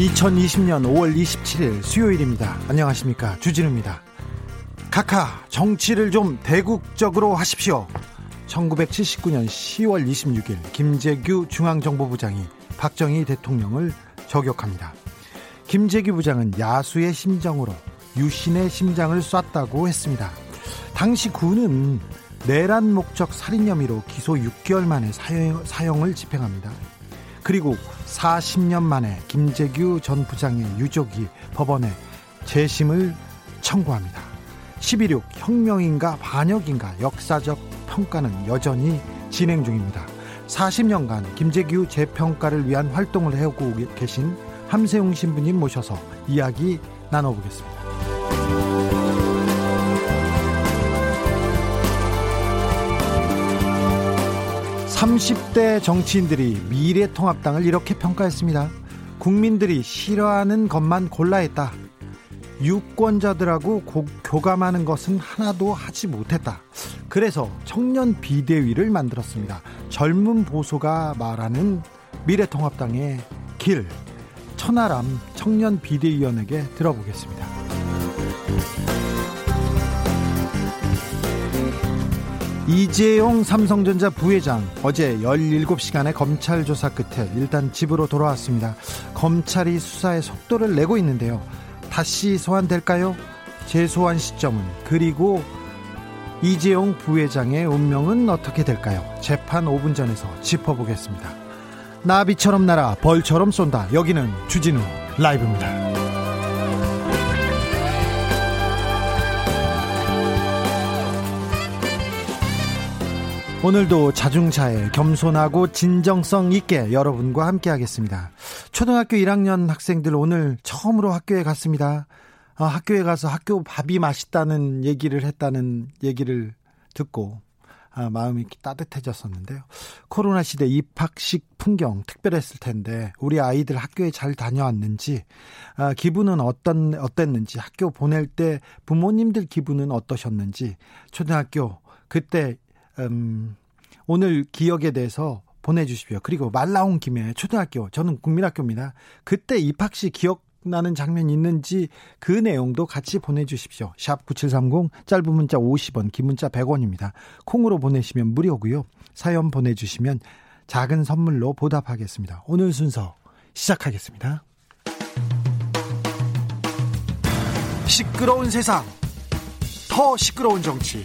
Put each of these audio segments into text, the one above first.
2020년 5월 27일 수요일입니다. 안녕하십니까. 주진우입니다. 카카, 정치를 좀 대국적으로 하십시오. 1979년 10월 26일 김재규 중앙정보부장이 박정희 대통령을 저격합니다. 김재규 부장은 야수의 심정으로 유신의 심장을 쐈다고 했습니다. 당시 군은 내란 목적 살인 혐의로 기소 6개월 만에 사형, 을 집행합니다. 그리고 40년 만에 김재규 전 부장의 유족이 법원에 재심을 청구합니다. 11.6 혁명인가 반역인가 역사적 평가는 여전히 진행 중입니다. 40년간 김재규 재평가를 위한 활동을 해오고 계신 함세웅 신부님 모셔서 이야기 나눠보겠습니다. 30대 정치인들이 미래통합당을 이렇게 평가했습니다. 국민들이 싫어하는 것만 골라했다. 유권자들하고 고, 교감하는 것은 하나도 하지 못했다. 그래서 청년 비대위를 만들었습니다. 젊은 보수가 말하는 미래통합당의 길. 천하람 청년 비대위원에게 들어보겠습니다. 이재용 삼성전자 부회장 어제 17시간의 검찰 조사 끝에 일단 집으로 돌아왔습니다. 검찰이 수사에 속도를 내고 있는데요. 다시 소환될까요? 재소환 시점은 그리고 이재용 부회장의 운명은 어떻게 될까요? 재판 5분 전에서 짚어보겠습니다. 나비처럼 날아 벌처럼 쏜다. 여기는 주진우 라이브입니다. 오늘도 자중차에 겸손하고 진정성 있게 여러분과 함께 하겠습니다. 초등학교 1학년 학생들 오늘 처음으로 학교에 갔습니다. 아, 학교에 가서 학교 밥이 맛있다는 얘기를 했다는 얘기를 듣고 아, 마음이 따뜻해졌었는데요. 코로나 시대 입학식 풍경 특별했을 텐데 우리 아이들 학교에 잘 다녀왔는지 아, 기분은 어떤 어땠는지 학교 보낼 때 부모님들 기분은 어떠셨는지 초등학교 그때 음, 오늘 기억에 대해서 보내주십시오. 그리고 말 나온 김에 초등학교, 저는 국민학교입니다. 그때 입학시 기억 나는 장면이 있는지 그 내용도 같이 보내주십시오. 샵 9730 짧은 문자 50원 긴 문자 100원입니다. 콩으로 보내시면 무료고요. 사연 보내주시면 작은 선물로 보답하겠습니다. 오늘 순서 시작하겠습니다. 시끄러운 세상 더 시끄러운 정치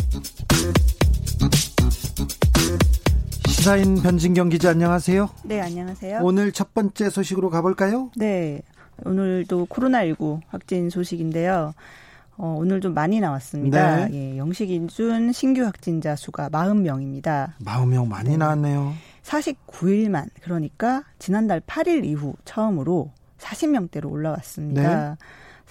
시사인 변진경 기자 안녕하세요. 네, 안녕하세요. 오늘 첫 번째 소식으로 가볼까요? 네. 오늘도 코로나19 확진 소식인데요. 어, 오늘 좀 많이 나왔습니다. 네. 예, 영식 인준 신규 확진자 수가 40명입니다. 40명 많이 네. 나왔네요. 49일만 그러니까 지난달 8일 이후 처음으로 40명대로 올라왔습니다. 네.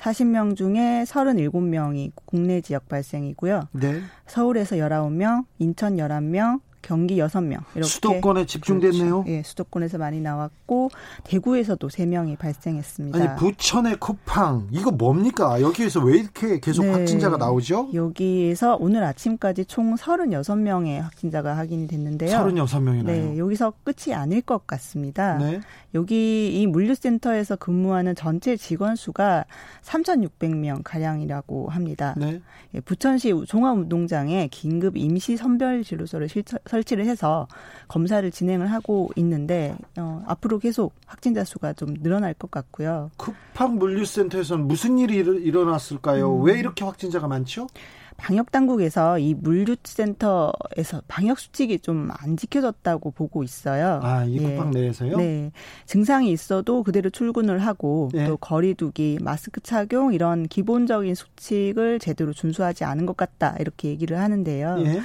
40명 중에 37명이 국내 지역 발생이고요. 네. 서울에서 19명, 인천 11명, 경기 6명 이렇게 수도권에 집중됐네요. 그렇죠. 예, 수도권에서 많이 나왔고 대구에서도 3명이 발생했습니다. 아니 부천의 쿠팡 이거 뭡니까? 여기에서 왜 이렇게 계속 네, 확진자가 나오죠? 여기에서 오늘 아침까지 총 36명의 확진자가 확인이 됐는데요. 36명이나요? 네, 여기서 끝이 아닐 것 같습니다. 네. 여기 이 물류센터에서 근무하는 전체 직원 수가 3,600명 가량이라고 합니다. 네. 예, 부천시 종합운동장에 긴급 임시 선별 진료소를 설치를 해서 검사를 진행을 하고 있는데 어, 앞으로 계속 확진자 수가 좀 늘어날 것 같고요. 쿠팡 물류센터에서는 무슨 일이 일어났을까요? 음. 왜 이렇게 확진자가 많죠? 방역 당국에서 이 물류센터에서 방역 수칙이 좀 안 지켜졌다고 보고 있어요. 아, 이 예. 쿠팡 내에서요? 네. 증상이 있어도 그대로 출근을 하고 예. 또 거리두기, 마스크 착용 이런 기본적인 수칙을 제대로 준수하지 않은 것 같다 이렇게 얘기를 하는데요. 예.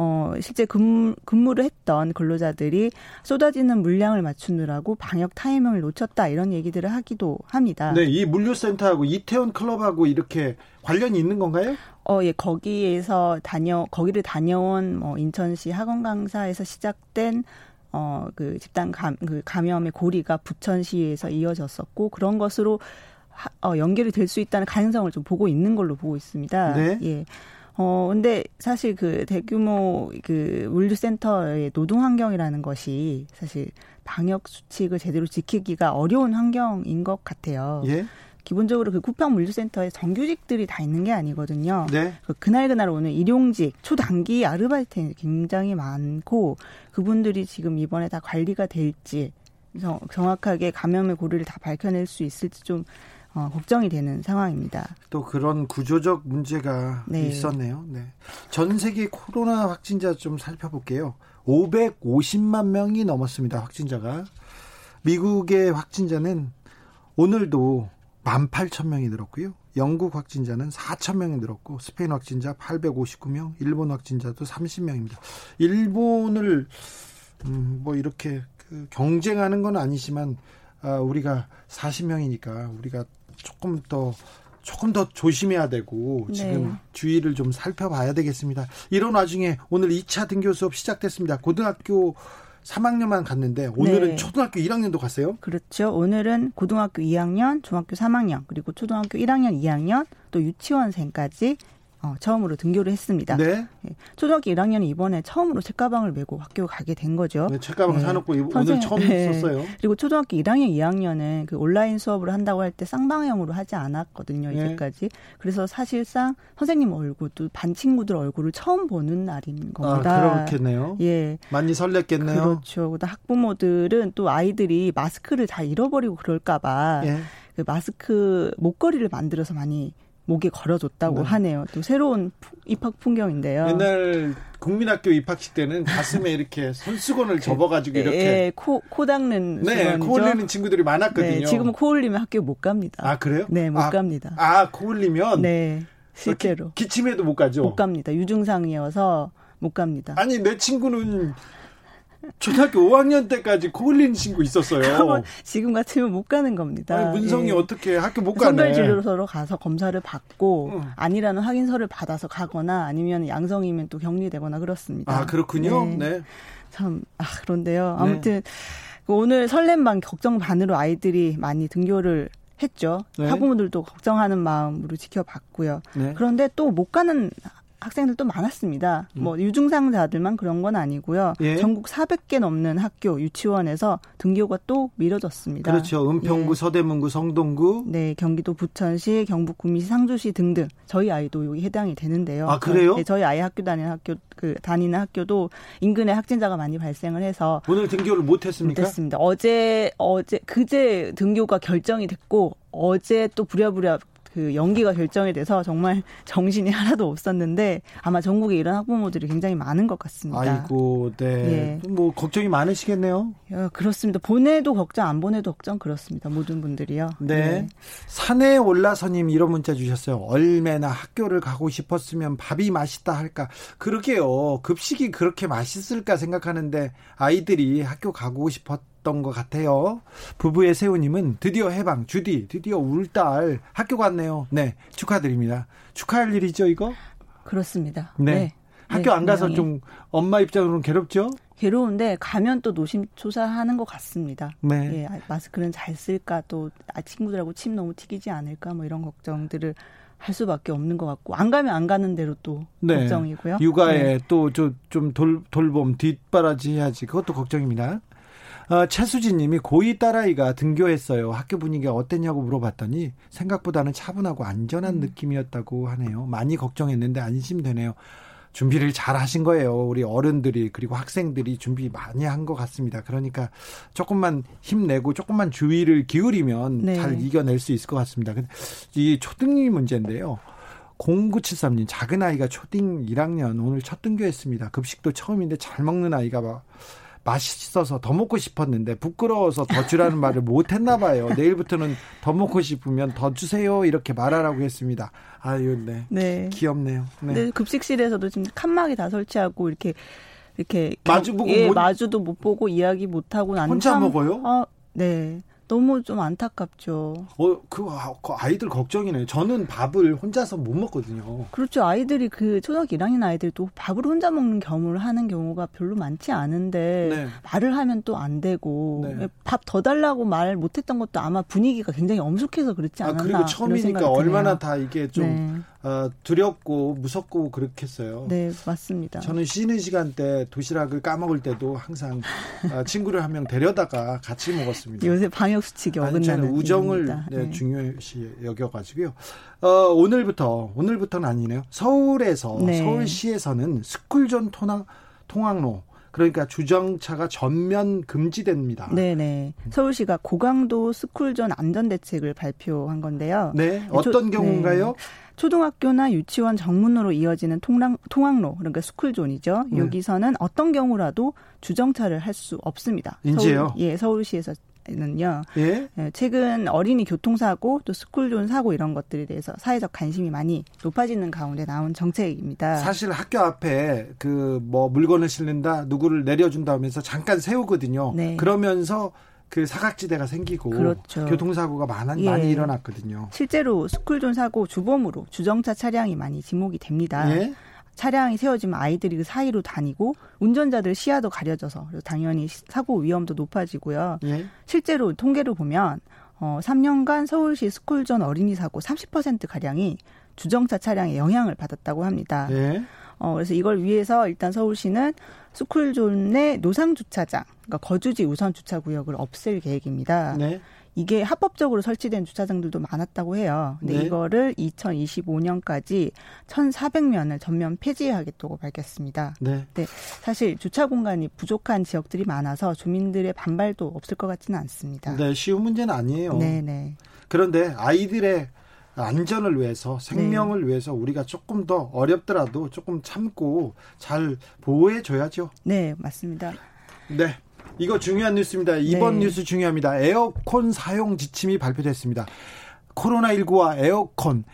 어, 실제 근무, 근무를 했던 근로자들이 쏟아지는 물량을 맞추느라고 방역 타이밍을 놓쳤다 이런 얘기들을 하기도 합니다. 네, 이 물류센터하고 이태원 클럽하고 이렇게 관련이 있는 건가요? 어, 예, 거기에서 다녀, 거기를 다녀온 뭐 인천시 학원 강사에서 시작된 어, 그 집단 감, 그 감염의 고리가 부천시에서 이어졌었고 그런 것으로 하, 어, 연결이 될 수 있다는 가능성을 좀 보고 있는 걸로 보고 있습니다. 네. 예. 어, 근데 사실 그 대규모 그 물류센터의 노동 환경이라는 것이 사실 방역 수칙을 제대로 지키기가 어려운 환경인 것 같아요. 예. 기본적으로 그 쿠팡 물류센터에 정규직들이 다 있는 게 아니거든요. 네. 그 그날 그날 오는 일용직, 초단기 아르바이트 굉장히 많고 그분들이 지금 이번에 다 관리가 될지 정확하게 감염의 고리를 다 밝혀낼 수 있을지 좀 어, 걱정이 되는 상황입니다. 또 그런 구조적 문제가 네. 있었네요. 네. 전 세계 코로나 확진자 좀 살펴볼게요. 550만 명이 넘었습니다. 확진자가. 미국의 확진자는 오늘도 18,000명이 늘었고요. 영국 확진자는 4,000명이 늘었고 스페인 확진자 859명, 일본 확진자도 30명입니다. 일본을 음, 뭐 이렇게 그 경쟁하는 건 아니지만 아, 우리가 40명이니까 우리가 조금 더 조금 더 조심해야 되고 지금 네. 주의를 좀 살펴봐야 되겠습니다. 이런 와중에 오늘 2차 등교 수업 시작됐습니다. 고등학교 3학년만 갔는데 오늘은 네. 초등학교 1학년도 갔어요? 그렇죠. 오늘은 고등학교 2학년, 중학교 3학년, 그리고 초등학교 1학년, 2학년, 또 유치원생까지 어, 처음으로 등교를 했습니다. 네. 네. 초등학교 1학년이 이번에 처음으로 책가방을 메고 학교 가게 된 거죠. 네, 책가방 네. 사놓고 오늘 처음 네. 썼어요. 그리고 초등학교 1학년, 2학년은 그 온라인 수업을 한다고 할 때 쌍방향으로 하지 않았거든요. 네. 이제까지. 그래서 사실상 선생님 얼굴 또반 친구들 얼굴을 처음 보는 날인 겁니다. 아, 그렇겠네요. 예. 많이 설렜겠네요. 그렇죠. 그다 학부모들은 또 아이들이 마스크를 잘 잃어버리고 그럴까봐 예. 그 마스크 목걸이를 만들어서 많이 목에 걸어줬다고 네. 하네요. 또 새로운 입학 풍경인데요. 옛날 국민학교 입학식 때는 가슴에 이렇게 손수건을 그, 접어가지고 이렇게 예, 코, 코 닦는 네, 코 흘리는 친구들이 많았거든요. 네, 지금은 코 흘리면 학교 못 갑니다. 아 그래요? 네, 못 아, 갑니다. 아, 코 흘리면 네, 실제로 기, 기침해도 못 가죠. 못 갑니다. 유증상이어서 못 갑니다. 아니 내 친구는 초등학교 5학년 때까지 코 흘리는 친구 있었어요. 지금 같으면 못 가는 겁니다. 아니, 문성이 예. 어떻게 학교 못 가네. 선별진료소로 가서 검사를 받고 응. 아니라는 확인서를 받아서 가거나 아니면 양성이면 또 격리되거나 그렇습니다. 아 그렇군요. 네. 네. 참 아, 그런데요. 네. 아무튼 네. 오늘 설렘 반 걱정 반으로 아이들이 많이 등교를 했죠. 네. 학부모들도 걱정하는 마음으로 지켜봤고요. 네. 그런데 또 못 가는 학생들도 많았습니다. 음. 뭐 유증상자들만 그런 건 아니고요. 예. 전국 400개 넘는 학교 유치원에서 등교가 또 미뤄졌습니다. 그렇죠. 은평구, 예. 서대문구, 성동구, 네, 경기도 부천시, 경북 구미시, 상주시 등등 저희 아이도 여기 해당이 되는데요. 아 그래요? 네, 저희 아이 학교 다니는 학교 그 다니는 학교도 인근에 확진자가 많이 발생을 해서 오늘 등교를 못 했습니까? 못했습니다. 어제 어제 그제 등교가 결정이 됐고 어제 또 부랴부랴 그 연기가 결정이 돼서 정말 정신이 하나도 없었는데 아마 전국에 이런 학부모들이 굉장히 많은 것 같습니다. 아이고, 네. 예. 뭐 걱정이 많으시겠네요. 야, 그렇습니다. 보내도 걱정, 안 보내도 걱정 그렇습니다. 모든 분들이요. 네. 네. 산에 올라서님 이런 문자 주셨어요. 얼마나 학교를 가고 싶었으면 밥이 맛있다 할까. 그러게요. 급식이 그렇게 맛있을까 생각하는데 아이들이 학교 가고 싶었 있었던 것 같아요. 부부의 세우님은 드디어 해방, 주디, 드디어 울 딸 학교 갔네요. 네, 축하드립니다. 축하할 일이죠, 이거? 그렇습니다. 네. 네. 학교 네, 안 가서 좀 엄마 입장으로는 괴롭죠? 괴로운데 가면 또 노심초사하는 것 같습니다. 네. 예, 아, 마스크는 잘 쓸까 또 아, 친구들하고 침 너무 튀기지 않을까 뭐 이런 걱정들을 할 수밖에 없는 것 같고 안 가면 안 가는 대로 또 네. 걱정이고요. 육아에 네. 또좀 돌봄 뒷바라지 해야지 그것도 걱정입니다. 어, 최수진 님이 고2 딸아이가 등교했어요. 학교 분위기가 어땠냐고 물어봤더니 생각보다는 차분하고 안전한 음. 느낌이었다고 하네요. 많이 걱정했는데 안심되네요. 준비를 잘 하신 거예요. 우리 어른들이 그리고 학생들이 준비 많이 한 것 같습니다. 그러니까 조금만 힘내고 조금만 주의를 기울이면 네. 잘 이겨낼 수 있을 것 같습니다. 이 초등이 문제인데요. 0973님 작은 아이가 초딩 1학년 오늘 첫 등교했습니다. 급식도 처음인데 잘 먹는 아이가 막 맛있어서 더 먹고 싶었는데 부끄러워서 더 주라는 말을 못 했나 봐요. 내일부터는 더 먹고 싶으면 더 주세요. 이렇게 말하라고 했습니다. 아유, 네. 네. 귀엽네요. 네. 네. 급식실에서도 지금 칸막이 다 설치하고 이렇게 이렇게 마주 보고 예, 못... 마주도 못 보고 이야기 못 하고 혼자 먹어요? 어, 네. 너무 좀 안타깝죠. 어, 그, 아, 그 아이들 걱정이네요. 저는 밥을 혼자서 못 먹거든요. 그렇죠. 아이들이 그 초등학교 1학년 아이들도 밥을 혼자 먹는 경우를 하는 경우가 별로 많지 않은데 네. 말을 하면 또 안 되고 네. 밥더 달라고 말 못했던 것도 아마 분위기가 굉장히 엄숙해서 그렇지 않았나. 아, 그리고 처음이니까 얼마나 다 이게 좀 네. 어, 두렵고 무섭고 그렇겠어요. 네, 맞습니다. 저는 쉬는 시간 때 도시락을 까먹을 때도 항상 어, 친구를 한 명 데려다가 같이 먹었습니다. 요새 방역 수칙이 어긋나는 우정을 네, 네. 중요시 여겨가지고요. 어, 오늘부터 오늘부터는 아니네요. 서울에서 네. 서울시에서는 스쿨존 통학, 통학로 그러니까 주정차가 전면 금지됩니다. 네네. 서울시가 고강도 스쿨존 안전 대책을 발표한 건데요. 네. 어떤 경우인가요? 네. 초등학교나 유치원 정문으로 이어지는 통랑, 통학로 그러니까 스쿨존이죠. 네. 여기서는 어떤 경우라도 주정차를 할 수 없습니다. 인제요? 서울, 예, 서울시에서 는요. 예? 예? 최근 어린이 교통사고 또 스쿨존 사고 이런 것들에 대해서 사회적 관심이 많이 높아지는 가운데 나온 정책입니다. 사실 학교 앞에 그 뭐 물건을 실는다 누구를 내려준다 하면서 잠깐 세우거든요. 네. 그러면서 그 사각지대가 생기고 그렇죠. 교통사고가 많이, 예. 많이 일어났거든요. 실제로 스쿨존 사고 주범으로 주정차 차량이 많이 지목이 됩니다. 예? 차량이 세워지면 아이들이 그 사이로 다니고 운전자들 시야도 가려져서 당연히 사고 위험도 높아지고요. 예? 실제로 통계를 보면 어 3년간 서울시 스쿨존 어린이 사고 30% 가량이 주정차 차량에 영향을 받았다고 합니다. 예? 어 그래서 이걸 위해서 일단 서울시는 스쿨존의 노상 주차장, 그러니까 거주지 우선 주차 구역을 없앨 계획입니다. 네. 이게 합법적으로 설치된 주차장들도 많았다고 해요. 근데 네. 이거를 2025년까지 1,400면을 전면 폐지하겠다고 밝혔습니다. 네. 네. 사실 주차 공간이 부족한 지역들이 많아서 주민들의 반발도 없을 것 같지는 않습니다. 네, 쉬운 문제는 아니에요. 네, 네. 그런데 아이들의 안전을 위해서 생명을 네. 위해서 우리가 조금 더 어렵더라도 조금 참고 잘 보호해 줘야죠. 네, 맞습니다. 네. 이거 중요한 뉴스입니다. 이번 네. 뉴스 중요합니다. 에어컨 사용 지침이 발표됐습니다. 코로나19와 에어컨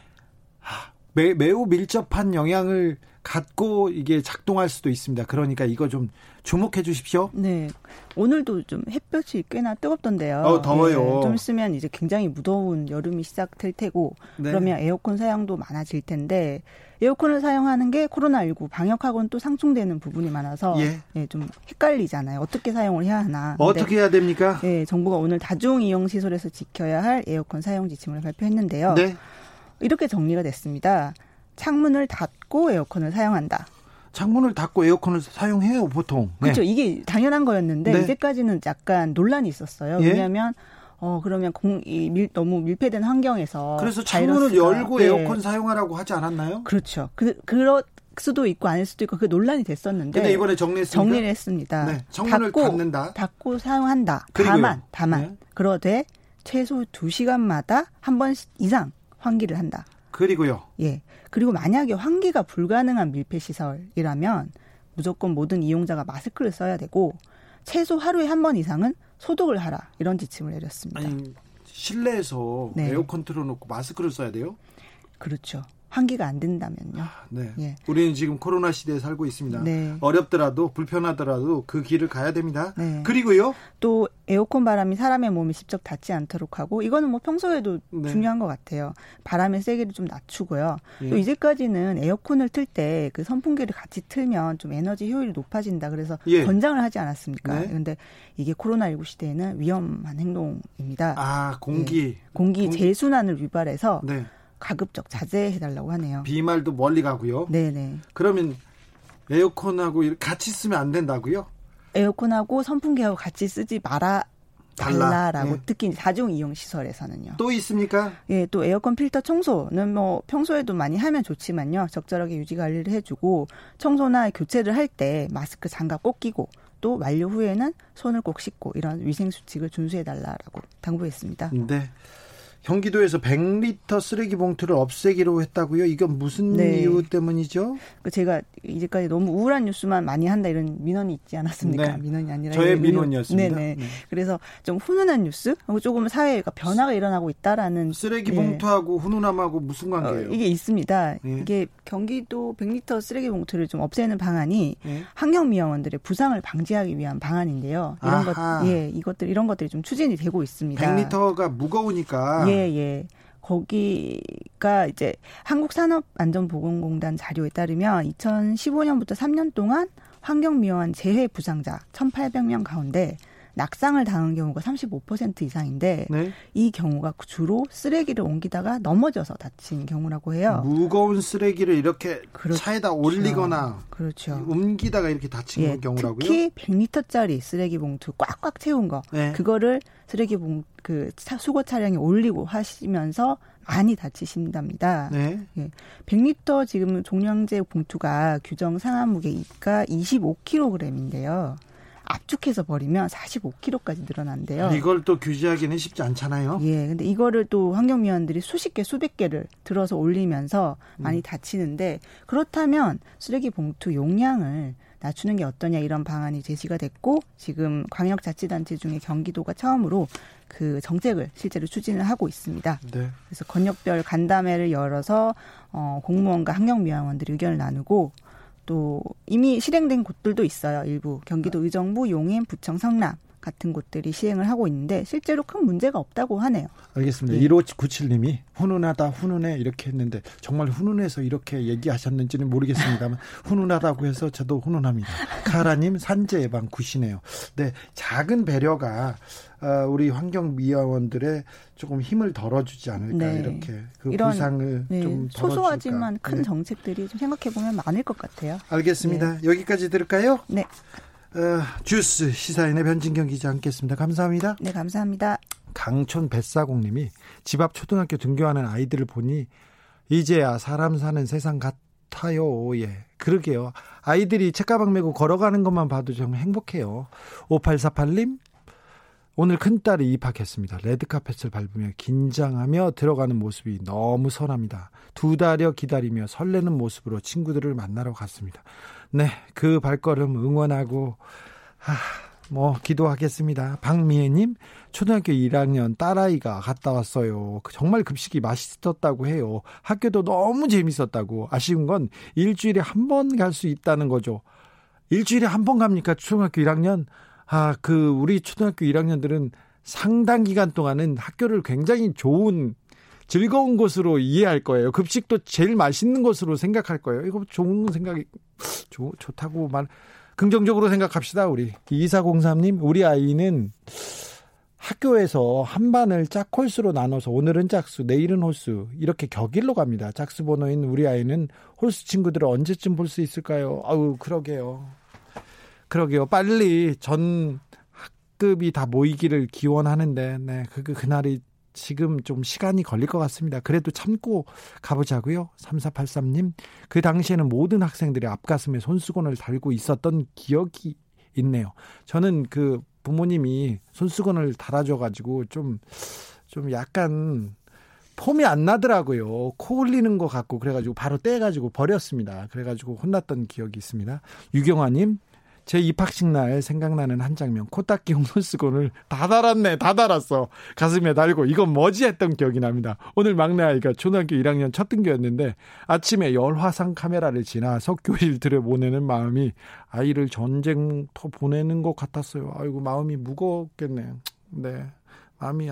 매, 매우 밀접한 영향을 갖고 이게 작동할 수도 있습니다. 그러니까 이거 좀 주목해 주십시오. 네. 오늘도 좀 햇볕이 꽤나 뜨겁던데요. 어, 더워요. 네, 좀 있으면 이제 굉장히 무더운 여름이 시작될 테고 네. 그러면 에어컨 사용도 많아질 텐데 에어컨을 사용하는 게 코로나19 방역하고는 또 상충되는 부분이 많아서 예. 예, 좀 헷갈리잖아요. 어떻게 사용을 해야 하나. 어떻게 해야 됩니까? 네, 정부가 오늘 다중 이용 시설에서 지켜야 할 에어컨 사용 지침을 발표했는데요. 네. 이렇게 정리가 됐습니다. 창문을 닫고 에어컨을 사용한다. 창문을 닫고 에어컨을 사용해요, 보통. 네. 그렇죠. 이게 당연한 거였는데 네. 이제까지는 약간 논란이 있었어요. 예? 왜냐하면 어 그러면 공, 이 밀, 너무 밀폐된 환경에서 그래서 창문을 열고 네. 에어컨 사용하라고 하지 않았나요? 그렇죠. 그 그럴 수도 있고 아닐 수도 있고 그 논란이 됐었는데 근데 이번에 정리했습니까? 정리를 했습니다. 네. 창문을 닫고, 닫는다. 닫고 사용한다. 그리고요. 다만 다만 네. 그러되 최소 2시간마다 한 번 이상 환기를 한다. 그리고요. 예. 그리고 만약에 환기가 불가능한 밀폐 시설이라면 무조건 모든 이용자가 마스크를 써야 되고 최소 하루에 한 번 이상은 소독을 하라 이런 지침을 내렸습니다. 아니, 실내에서 네. 에어컨 틀어놓고 마스크를 써야 돼요? 그렇죠. 환기가 안 된다면요. 아, 네. 예. 우리는 지금 코로나 시대에 살고 있습니다. 네. 어렵더라도 불편하더라도 그 길을 가야 됩니다. 네. 그리고요. 또 에어컨 바람이 사람의 몸에 직접 닿지 않도록 하고 이거는 뭐 평소에도 네. 중요한 것 같아요. 바람의 세기를 좀 낮추고요. 예. 또 이제까지는 에어컨을 틀 때 그 선풍기를 같이 틀면 좀 에너지 효율이 높아진다. 그래서 예. 권장을 하지 않았습니까? 네. 그런데 이게 코로나19 시대에는 위험한 행동입니다. 아 공기 예. 공기, 공기 재순환을 위반해서 네. 가급적 자제해달라고 하네요. 비말도 멀리 가고요. 네네. 그러면 에어컨하고 같이 쓰면 안 된다고요? 에어컨하고 선풍기하고 같이 쓰지 마라 달라. 라고 네. 특히 다중 이용 시설에서는요. 또 있습니까? 예, 또 에어컨 필터 청소는 뭐 평소에도 많이 하면 좋지만요. 적절하게 유지 관리를 해주고 청소나 교체를 할 때 마스크 장갑 꼭 끼고 또 완료 후에는 손을 꼭 씻고 이런 위생 수칙을 준수해 달라라고 당부했습니다. 네. 경기도에서 100리터 쓰레기 봉투를 없애기로 했다고요? 이건 무슨 네. 이유 때문이죠? 그 제가 이제까지 너무 우울한 뉴스만 많이 한다 이런 민원이 있지 않았습니까? 네. 민원이 아니라 저의 민원이었습니다. 네네. 네. 그래서 좀 훈훈한 뉴스 하고 조금 사회가 변화가 일어나고 있다라는 쓰레기 네. 봉투하고 훈훈함하고 무슨 관계예요? 어, 이게 있습니다. 네. 이게 경기도 100리터 쓰레기 봉투를 좀 없애는 방안이 네. 환경미화원들의 부상을 방지하기 위한 방안인데요. 이런 아하. 것, 예, 이것들 이런 것들이 좀 추진이 되고 있습니다. 100리터가 무거우니까. 예. 예, 예. 거기가 이제 한국산업안전보건공단 자료에 따르면 2015년부터 3년 동안 환경미화원 재해 부상자 1,800명 가운데 낙상을 당한 경우가 35% 이상인데 네. 이 경우가 주로 쓰레기를 옮기다가 넘어져서 다친 경우라고 해요. 무거운 쓰레기를 이렇게 그렇죠. 차에다 올리거나 그렇죠. 옮기다가 이렇게 다친 예, 경우라고요? 특히 100리터짜리 쓰레기 봉투 꽉꽉 채운 거 네. 그거를 쓰레기 봉그 수거 차량에 올리고 하시면서 많이 다치신답니다. 네. 예. 100리터 지금 종량제 봉투가 규정 상한 무게 가 25kg인데요. 압축해서 버리면 45kg까지 늘어난대요. 이걸 또 규제하기는 쉽지 않잖아요. 예. 근데 이거를 또 환경미원들이 수십 개, 수백 개를 들어서 올리면서 많이 음. 다치는데 그렇다면 쓰레기 봉투 용량을 낮추는 게 어떠냐 이런 방안이 제시가 됐고 지금 광역자치단체 중에 경기도가 처음으로 그 정책을 실제로 추진을 하고 있습니다. 네. 그래서 권역별 간담회를 열어서 어, 공무원과 환경미화원들이 의견을 나누고 또 이미 실행된 곳들도 있어요. 일부 경기도 의정부, 용인, 부청, 성남 같은 곳들이 시행을 하고 있는데 실제로 큰 문제가 없다고 하네요. 알겠습니다. 네. 1597님이 훈훈하다 훈훈해 이렇게 했는데 정말 훈훈해서 이렇게 얘기하셨는지는 모르겠습니다만 훈훈하다고 해서 저도 훈훈합니다. 카라님 산재 예방 굿이네요. 네, 작은 배려가 어, 우리 환경미화원들의 조금 힘을 덜어주지 않을까 네. 이렇게 그 이런, 부상을 네. 좀 소소하지만 큰 네. 정책들이 좀 생각해 보면 많을 것 같아요. 알겠습니다. 네. 여기까지 들을까요? 네. 어, 주스 시사인의 변진경 기자 함께했습니다. 감사합니다. 네, 감사합니다. 강촌 뱃사공님이 집 앞 초등학교 등교하는 아이들을 보니 이제야 사람 사는 세상 같아요. 예, 그러게요. 아이들이 책가방 메고 걸어가는 것만 봐도 정말 행복해요. 5848님 오늘 큰딸이 입학했습니다. 레드카펫을 밟으며 긴장하며 들어가는 모습이 너무 선합니다. 두 달여 기다리며 설레는 모습으로 친구들을 만나러 갔습니다. 네, 그 발걸음 응원하고 하, 뭐 기도하겠습니다. 박미애님 초등학교 1학년 딸아이가 갔다 왔어요. 그 정말 급식이 맛있었다고 해요. 학교도 너무 재밌었다고. 아쉬운 건 일주일에 한 번 갈 수 있다는 거죠. 일주일에 한 번 갑니까? 초등학교 1학년? 아, 그 우리 초등학교 1학년들은 상당 기간 동안은 학교를 굉장히 좋은 즐거운 곳으로 이해할 거예요. 급식도 제일 맛있는 곳으로 생각할 거예요. 이거 좋은 생각이 좋, 좋다고 말 긍정적으로 생각합시다, 우리. 2403님, 우리 아이는 학교에서 한 반을 짝홀수로 나눠서 오늘은 짝수, 내일은 홀수 이렇게 격일로 갑니다. 짝수 번호인 우리 아이는 홀수 친구들을 언제쯤 볼 수 있을까요? 아우 그러게요. 그러게요. 빨리 전 학급이 다 모이기를 기원하는데, 네, 그, 그, 그날이 지금 좀 시간이 걸릴 것 같습니다. 그래도 참고 가보자고요. 3483님. 그 당시에는 모든 학생들이 앞가슴에 손수건을 달고 있었던 기억이 있네요. 저는 그 부모님이 손수건을 달아줘가지고 좀, 좀 약간 폼이 안 나더라고요. 코 흘리는 것 같고 그래가지고 바로 떼가지고 버렸습니다. 그래가지고 혼났던 기억이 있습니다. 유경아님, 제 입학식 날 생각나는 한 장면. 코딱지 홍선수건을 다 달았네. 다 달았어. 가슴에 달고 이건 뭐지 했던 기억이 납니다. 오늘 막내 아이가 초등학교 1학년 첫 등교였는데 아침에 열화상 카메라를 지나서 교실 들여보내는 마음이 아이를 전쟁터 보내는 것 같았어요. 아이고 마음이 무겁겠네요. 네. 마음이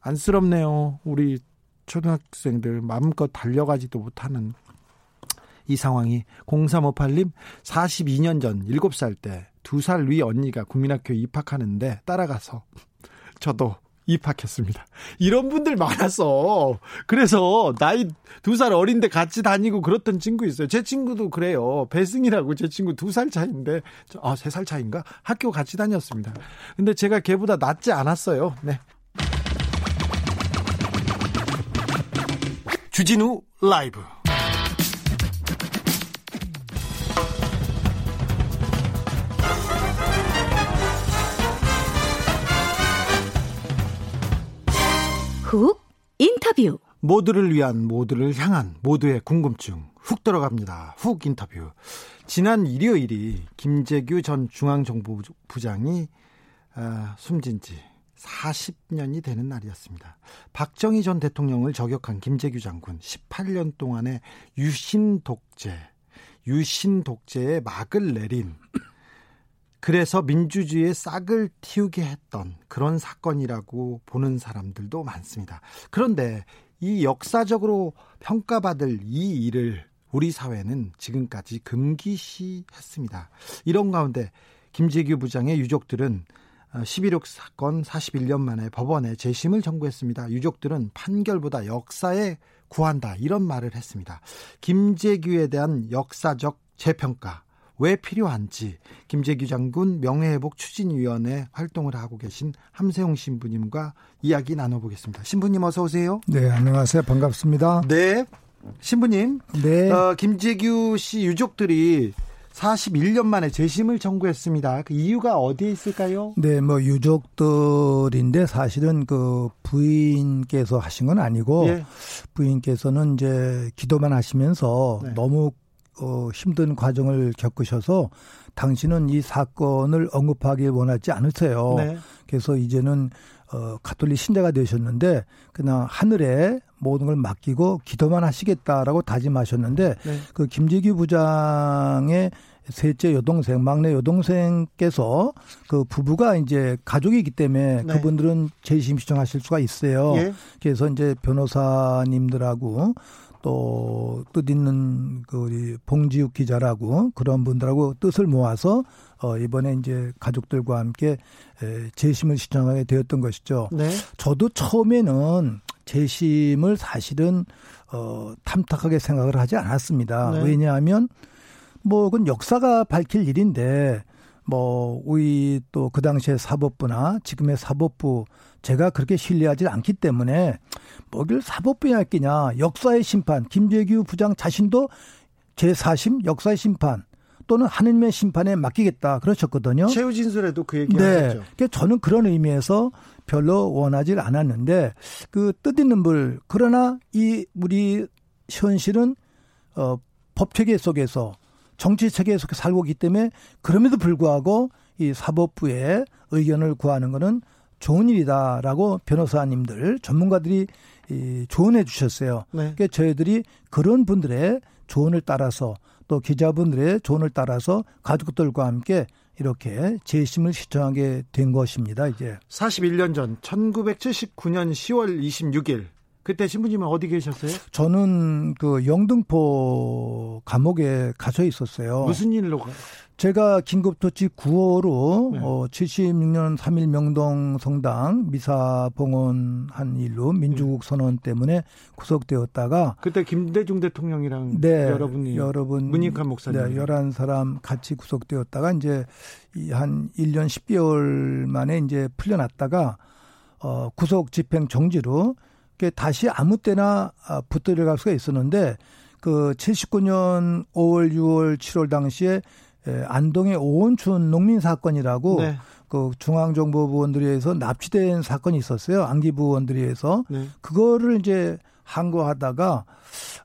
안쓰럽네요. 우리 초등학생들 마음껏 달려가지도 못하는 이 상황이 0358님 42년 전 7살 때두살위 언니가 국민학교에 입학하는데 따라가서 저도 입학했습니다. 이런 분들 많았어. 그래서 나이 두 살 어린데 같이 다니고 그렇던 친구 있어요. 제 친구도 그래요. 배승이라고 제 친구 두 살 차인데, 아, 세 살 차인가? 학교 같이 다녔습니다. 근데 제가 걔보다 낫지 않았어요. 네. 주진우 라이브 훅 인터뷰 모두를 위한 모두를 향한 모두의 궁금증 훅 들어갑니다. 훅 인터뷰. 지난 일요일이 김재규 전 중앙정보부장이 어, 숨진 지 40년이 되는 날이었습니다. 박정희 전 대통령을 저격한 김재규 장군 18년 동안의 유신 독재, 유신 독재에 막을 내린 그래서 민주주의에 싹을 틔우게 했던 그런 사건이라고 보는 사람들도 많습니다. 그런데 이 역사적으로 평가받을 이 일을 우리 사회는 지금까지 금기시했습니다. 이런 가운데 김재규 부장의 유족들은 11.6 사건 41년 만에 법원에 재심을 청구했습니다. 유족들은 판결보다 역사에 구한다 이런 말을 했습니다. 김재규에 대한 역사적 재평가 왜 필요한지 김재규 장군 명예회복 추진위원회 활동을 하고 계신 함세웅 신부님과 이야기 나눠보겠습니다. 신부님 어서 오세요. 네, 안녕하세요. 반갑습니다. 네, 신부님. 네. 어, 김재규 씨 유족들이 41년 만에 재심을 청구했습니다. 그 이유가 어디에 있을까요? 네, 뭐 유족들인데 사실은 그 부인께서 하신 건 아니고 예. 부인께서는 이제 기도만 하시면서 네. 너무 어, 힘든 과정을 겪으셔서 당신은 이 사건을 언급하기 원하지 않으세요. 네. 그래서 이제는 어, 가톨릭 신자가 되셨는데 그냥 하늘에 모든 걸 맡기고 기도만 하시겠다라고 다짐하셨는데 네. 그 김재규 부장의 셋째 여동생, 막내 여동생께서 그 부부가 이제 가족이기 때문에 네. 그분들은 재심 신청하실 수가 있어요. 예. 그래서 이제 변호사님들하고 또 뜻있는 그 우리 봉지욱 기자라고 그런 분들하고 뜻을 모아서 어 이번에 이제 가족들과 함께 에 재심을 신청하게 되었던 것이죠. 네. 저도 처음에는 재심을 사실은 어 탐탁하게 생각을 하지 않았습니다. 네. 왜냐하면 뭐 그건 역사가 밝힐 일인데 뭐 우리 또 그 당시에 사법부나 지금의 사법부 제가 그렇게 신뢰하지 않기 때문에 뭐길 사법부에 할기냐 역사의 심판 김재규 부장 자신도 제4심 역사의 심판 또는 하느님의 심판에 맡기겠다 그러셨거든요. 최후 진술에도 그 얘기 네. 하셨죠. 그러니까 저는 그런 의미에서 별로 원하지 않았는데 그 뜻있는 불 그러나 이 우리 현실은 어 법체계 속에서 정치 체계 속에 살고 있기 때문에 그럼에도 불구하고 이 사법부의 의견을 구하는 것은 좋은 일이다라고 변호사님들 전문가들이 이 조언해 주셨어요. 네. 그러니까 저희들이 그런 분들의 조언을 따라서 또 기자분들의 조언을 따라서 가족들과 함께 이렇게 재심을 시청하게 된 것입니다. 이제 41년 전 1979년 10월 26일 그때 신부님은 어디 계셨어요? 저는 그 영등포 감옥에 갇혀 있었어요. 무슨 일로 가? 제가 긴급조치 9호로 네. 어 76년 3일 명동 성당 미사 봉헌한 일로 민주국 네. 선언 때문에 구속되었다가 그때 김대중 대통령이랑 네, 여러분이 여러분 문익환 목사님 네, 11사람 같이 구속되었다가 이제 한 1년 10개월 만에 이제 풀려났다가 어 구속 집행 정지로 다시 아무 때나 아, 붙들어갈 수가 있었는데 그 79년 5월, 6월, 7월 당시에 안동의 오원춘 농민 사건이라고 네. 그 중앙정보부원들에서 납치된 사건이 있었어요. 안기부원들에서 네. 그거를 이제 항거하다가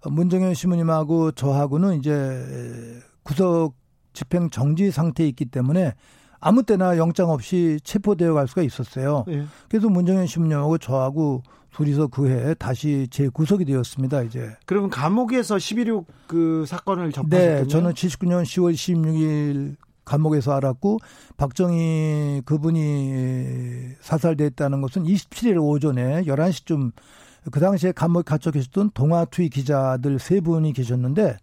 문정현 신부님하고 저하고는 이제 구속 집행 정지 상태에 있기 때문에 아무 때나 영장 없이 체포되어 갈 수가 있었어요. 네. 그래서 문정현 신부님하고 저하고 둘이서 그 해 다시 재구속이 되었습니다. 이제. 그러면 감옥에서 11.6그 사건을 접하셨군요. 네, 저는 79년 10월 16일 감옥에서 알았고 박정희 그분이 사살됐다는 것은 27일 오전에 11시쯤 그 당시에 감옥에 갇혀 계셨던 동아투이 기자들 세 분이 계셨는데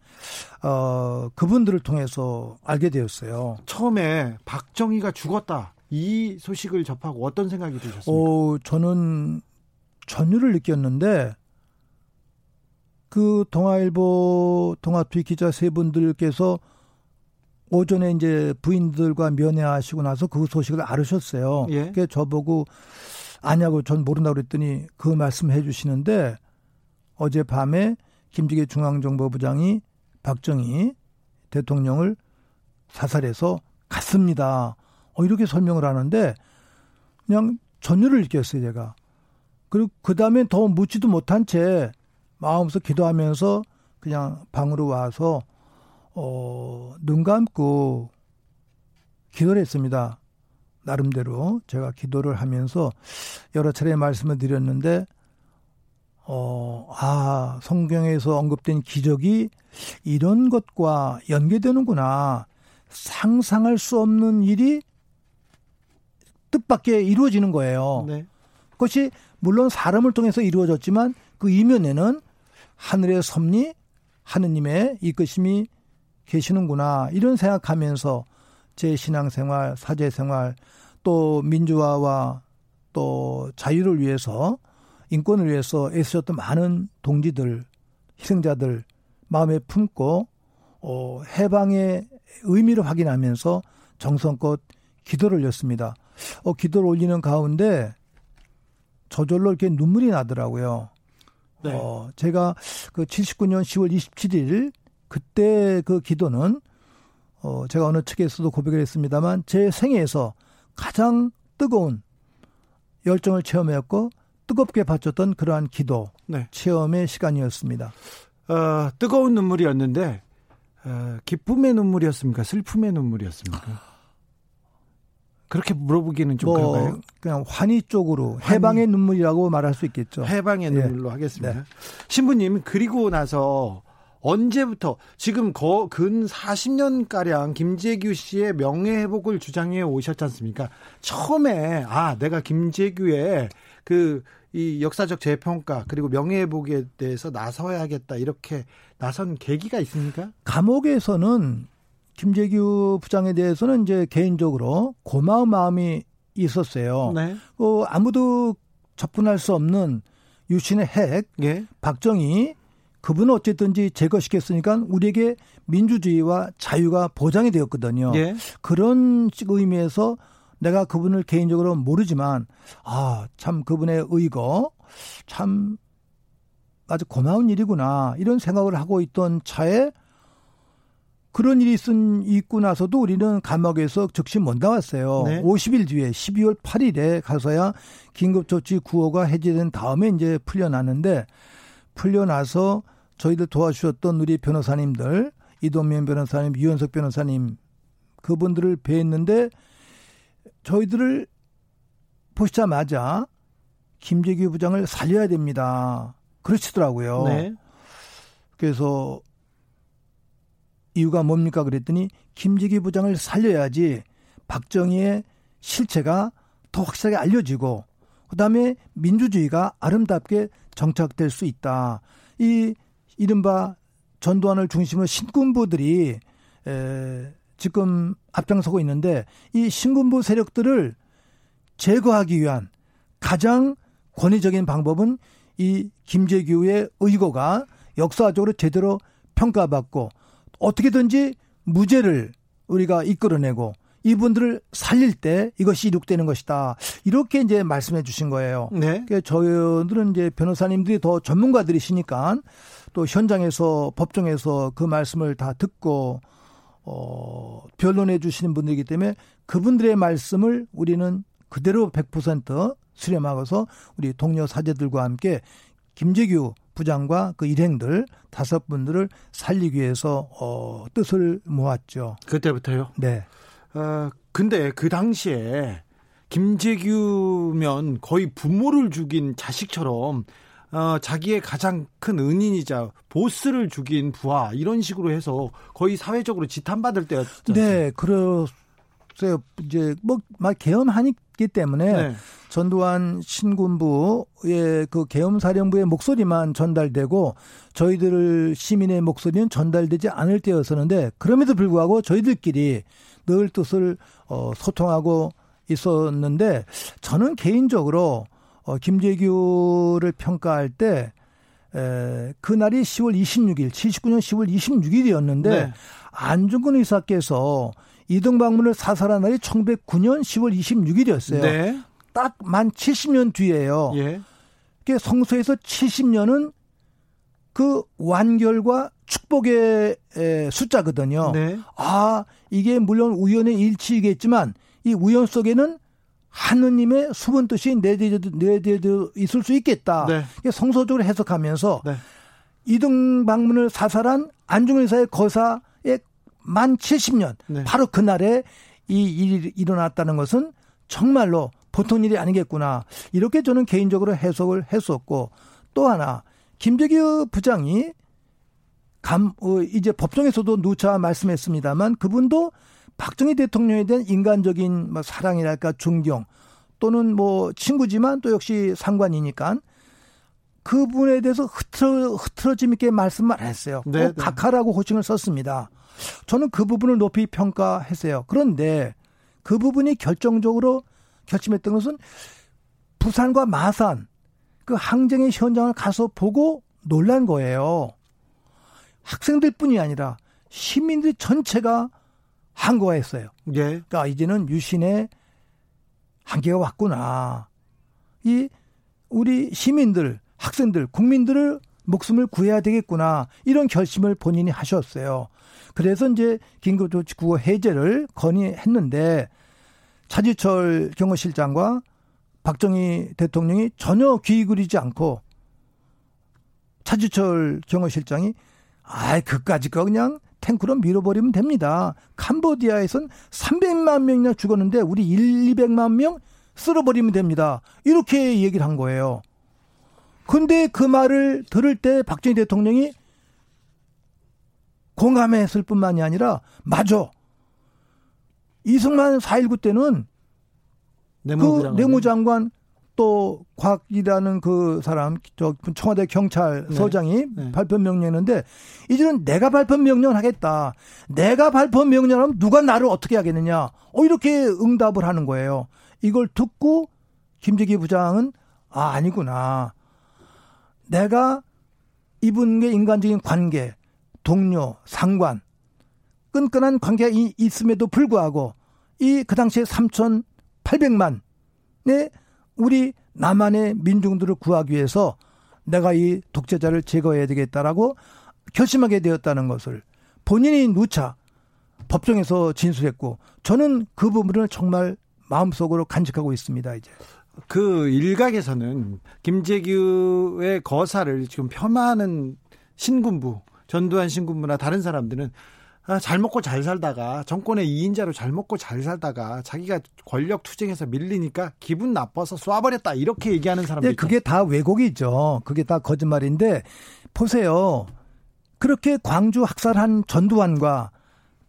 어 그분들을 통해서 알게 되었어요. 처음에 박정희가 죽었다 이 소식을 접하고 어떤 생각이 드셨습니까? 어, 저는 전율을 느꼈는데 그 동아일보 동아투 기자 세 분들께서 오전에 이제 부인들과 면회하시고 나서 그 소식을 알으셨어요. 예. 그게 저보고 아냐고 전 모른다고 그랬더니 그 말씀 해 주시는데 어젯밤에 김지계 중앙정보부장이 박정희 대통령을 사살해서 갔습니다. 어, 이렇게 설명을 하는데 그냥 전율을 느꼈어요, 제가. 그리고 그 다음에 더 묻지도 못한 채 마음속 기도하면서 그냥 방으로 와서 어, 눈 감고 기도를 했습니다. 나름대로 제가 기도를 하면서 여러 차례 말씀을 드렸는데 어, 아, 성경에서 언급된 기적이 이런 것과 연계되는구나. 상상할 수 없는 일이 뜻밖의 이루어지는 거예요. 네. 그것이 물론 사람을 통해서 이루어졌지만 그 이면에는 하늘의 섭리, 하느님의 이끄심이 계시는구나. 이런 생각하면서 제 신앙생활, 사제생활, 또 민주화와 또 자유를 위해서 인권을 위해서 애쓰셨던 많은 동지들, 희생자들 마음에 품고 어, 해방의 의미를 확인하면서 정성껏 기도를 올렸습니다. 어, 기도를 올리는 가운데 저절로 이렇게 눈물이 나더라고요. 네. 어, 제가 그 79년 10월 27일 그때 그 기도는 어, 제가 어느 측에서도 고백을 했습니다만 제 생애에서 가장 뜨거운 열정을 체험했고 뜨겁게 바쳤던 그러한 기도 네. 체험의 시간이었습니다. 어, 뜨거운 눈물이었는데 어, 기쁨의 눈물이었습니까? 슬픔의 눈물이었습니까? 그렇게 물어보기는 좀 뭐, 그런가요? 그냥 환희 쪽으로 환희. 해방의 눈물이라고 말할 수 있겠죠. 해방의 예. 눈물로 하겠습니다. 네. 신부님 그리고 나서 언제부터 지금 거, 근 40년 가량 김재규 씨의 명예 회복을 주장해 오셨지 않습니까? 처음에 아 내가 김재규의 그 이 역사적 재평가 그리고 명예 회복에 대해서 나서야겠다 이렇게 나선 계기가 있습니까? 감옥에서는 김재규 부장에 대해서는 이제 개인적으로 고마운 마음이 있었어요. 네. 어, 아무도 접근할 수 없는 유신의 핵 예. 박정희 그분은 어쨌든지 제거시켰으니까 우리에게 민주주의와 자유가 보장이 되었거든요. 예. 그런 의미에서 내가 그분을 개인적으로 모르지만 아 참 그분의 의거 참 아주 고마운 일이구나 이런 생각을 하고 있던 차에 그런 일이 있은, 있고 나서도 우리는 감옥에서 즉시 못 나왔어요. 네. 50일 뒤에 12월 8일에 가서야 긴급조치 구호가 해제된 다음에 이제 풀려나는데 풀려나서 저희들 도와주셨던 우리 변호사님들 이동면 변호사님, 유현석 변호사님 그분들을 뵈었는데 저희들을 보시자마자 김재규 부장을 살려야 됩니다. 그러시더라고요. 네. 그래서 이유가 뭡니까 그랬더니 김재규 부장을 살려야지 박정희의 실체가 더 확실하게 알려지고 그다음에 민주주의가 아름답게 정착될 수 있다. 이 이른바 전두환을 중심으로 신군부들이 에, 지금 앞장서고 있는데 이 신군부 세력들을 제거하기 위한 가장 권위적인 방법은 이 김재규의 의거가 역사적으로 제대로 평가받고 어떻게든지 무죄를 우리가 이끌어내고 이분들을 살릴 때 이것이 이룩되는 것이다. 이렇게 이제 말씀해 주신 거예요. 네. 그러니까 저희들은 이제 변호사님들이 더 전문가들이시니까 또 현장에서 법정에서 그 말씀을 다 듣고 어 변론해 주시는 분들이기 때문에 그분들의 말씀을 우리는 그대로 100% 수렴하고서 우리 동료 사제들과 함께 김재규 부장과 그 일행들 다섯 분들을 살리기 위해서 어, 뜻을 모았죠. 그때부터요? 네. 어, 근데 그 당시에 김재규면 거의 부모를 죽인 자식처럼 어, 자기의 가장 큰 은인이자 보스를 죽인 부하 이런 식으로 해서 거의 사회적으로 지탄받을 때였죠. 네, 글쎄요, 이제 뭐막 개헌하 기 때문에 네. 전두환 신군부의 그 계엄사령부의 목소리만 전달되고 저희들 시민의 목소리는 전달되지 않을 때였었는데 그럼에도 불구하고 저희들끼리 늘 뜻을 어, 소통하고 있었는데 저는 개인적으로 어, 김재규를 평가할 때 에, 그날이 10월 26일, 79년 10월 26일이었는데 네. 안중근 의사께서 이등 방문을 사살한 날이 1909년 10월 26일이었어요. 네. 딱만 70년 뒤에요. 예. 그 성서에서 70년은 그 완결과 축복의 숫자거든요. 네. 아, 이게 물론 우연의 일치이겠지만 이 우연 속에는 하느님의 수분 뜻이 내재되어 내재져 있을 수 있겠다. 네. 성서적으로 해석하면서 네. 이등 방문을 사살한 안중근 의사의 거사의 만 70년 네. 바로 그날에 이 일이 일어났다는 것은 정말로 보통 일이 아니겠구나. 이렇게 저는 개인적으로 해석을 했었고 또 하나 김재규 부장이 감, 어, 이제 법정에서도 누차 말씀했습니다만 그분도 박정희 대통령에 대한 인간적인 뭐 사랑이랄까 존경 또는 뭐 친구지만 또 역시 상관이니까 그분에 대해서 흐트러, 흐트러짐 있게 말씀을 했어요. 네, 꼭 네. 각하라고 호칭을 썼습니다. 저는 그 부분을 높이 평가했어요. 그런데 그 부분이 결정적으로 결심했던 것은 부산과 마산 그 항쟁의 현장을 가서 보고 놀란 거예요. 학생들 뿐이 아니라 시민들 전체가 한거했어요. 예. 그러니까 이제는 유신의 한계가 왔구나. 이 우리 시민들, 학생들, 국민들을 목숨을 구해야 되겠구나. 이런 결심을 본인이 하셨어요. 그래서 이제 긴급조치구호 해제를 건의했는데 차지철 경호실장과 박정희 대통령이 전혀 귀 기울이지 않고 차지철 경호실장이 아이 그까짓 거 그냥 탱크로 밀어버리면 됩니다. 캄보디아에선 300만 명이나 죽었는데 우리 1, 200만 명 쓸어버리면 됩니다. 이렇게 얘기를 한 거예요. 근데 그 말을 들을 때 박정희 대통령이 공감했을 뿐만이 아니라 맞아. 이승만 4.19 때는 내무부 그 내무장관 또 곽이라는 그 사람 저 청와대 경찰서장이 네. 네. 발표 명령했는데 이제는 내가 발표 명령을 하겠다. 내가 발표 명령하면 누가 나를 어떻게 하겠느냐. 어 이렇게 응답을 하는 거예요. 이걸 듣고 김재기 부장은 아 아니구나. 내가 이분의 인간적인 관계, 동료, 상관 끈끈한 관계가 있음에도 불구하고 이 그 당시에 3,800만의 우리 남한의 민중들을 구하기 위해서 내가 이 독재자를 제거해야 되겠다라고 결심하게 되었다는 것을 본인이 누차 법정에서 진술했고 저는 그 부분을 정말 마음속으로 간직하고 있습니다 이제. 그 일각에서는 김재규의 거사를 지금 폄하하는 신군부 전두환 신군부나 다른 사람들은 아, 잘 먹고 잘 살다가 정권의 2인자로 잘 먹고 잘 살다가 자기가 권력 투쟁해서 밀리니까 기분 나빠서 쏴버렸다 이렇게 얘기하는 사람들. 네, 그게 다 왜곡이죠. 그게 다 거짓말인데 보세요. 그렇게 광주 학살한 전두환과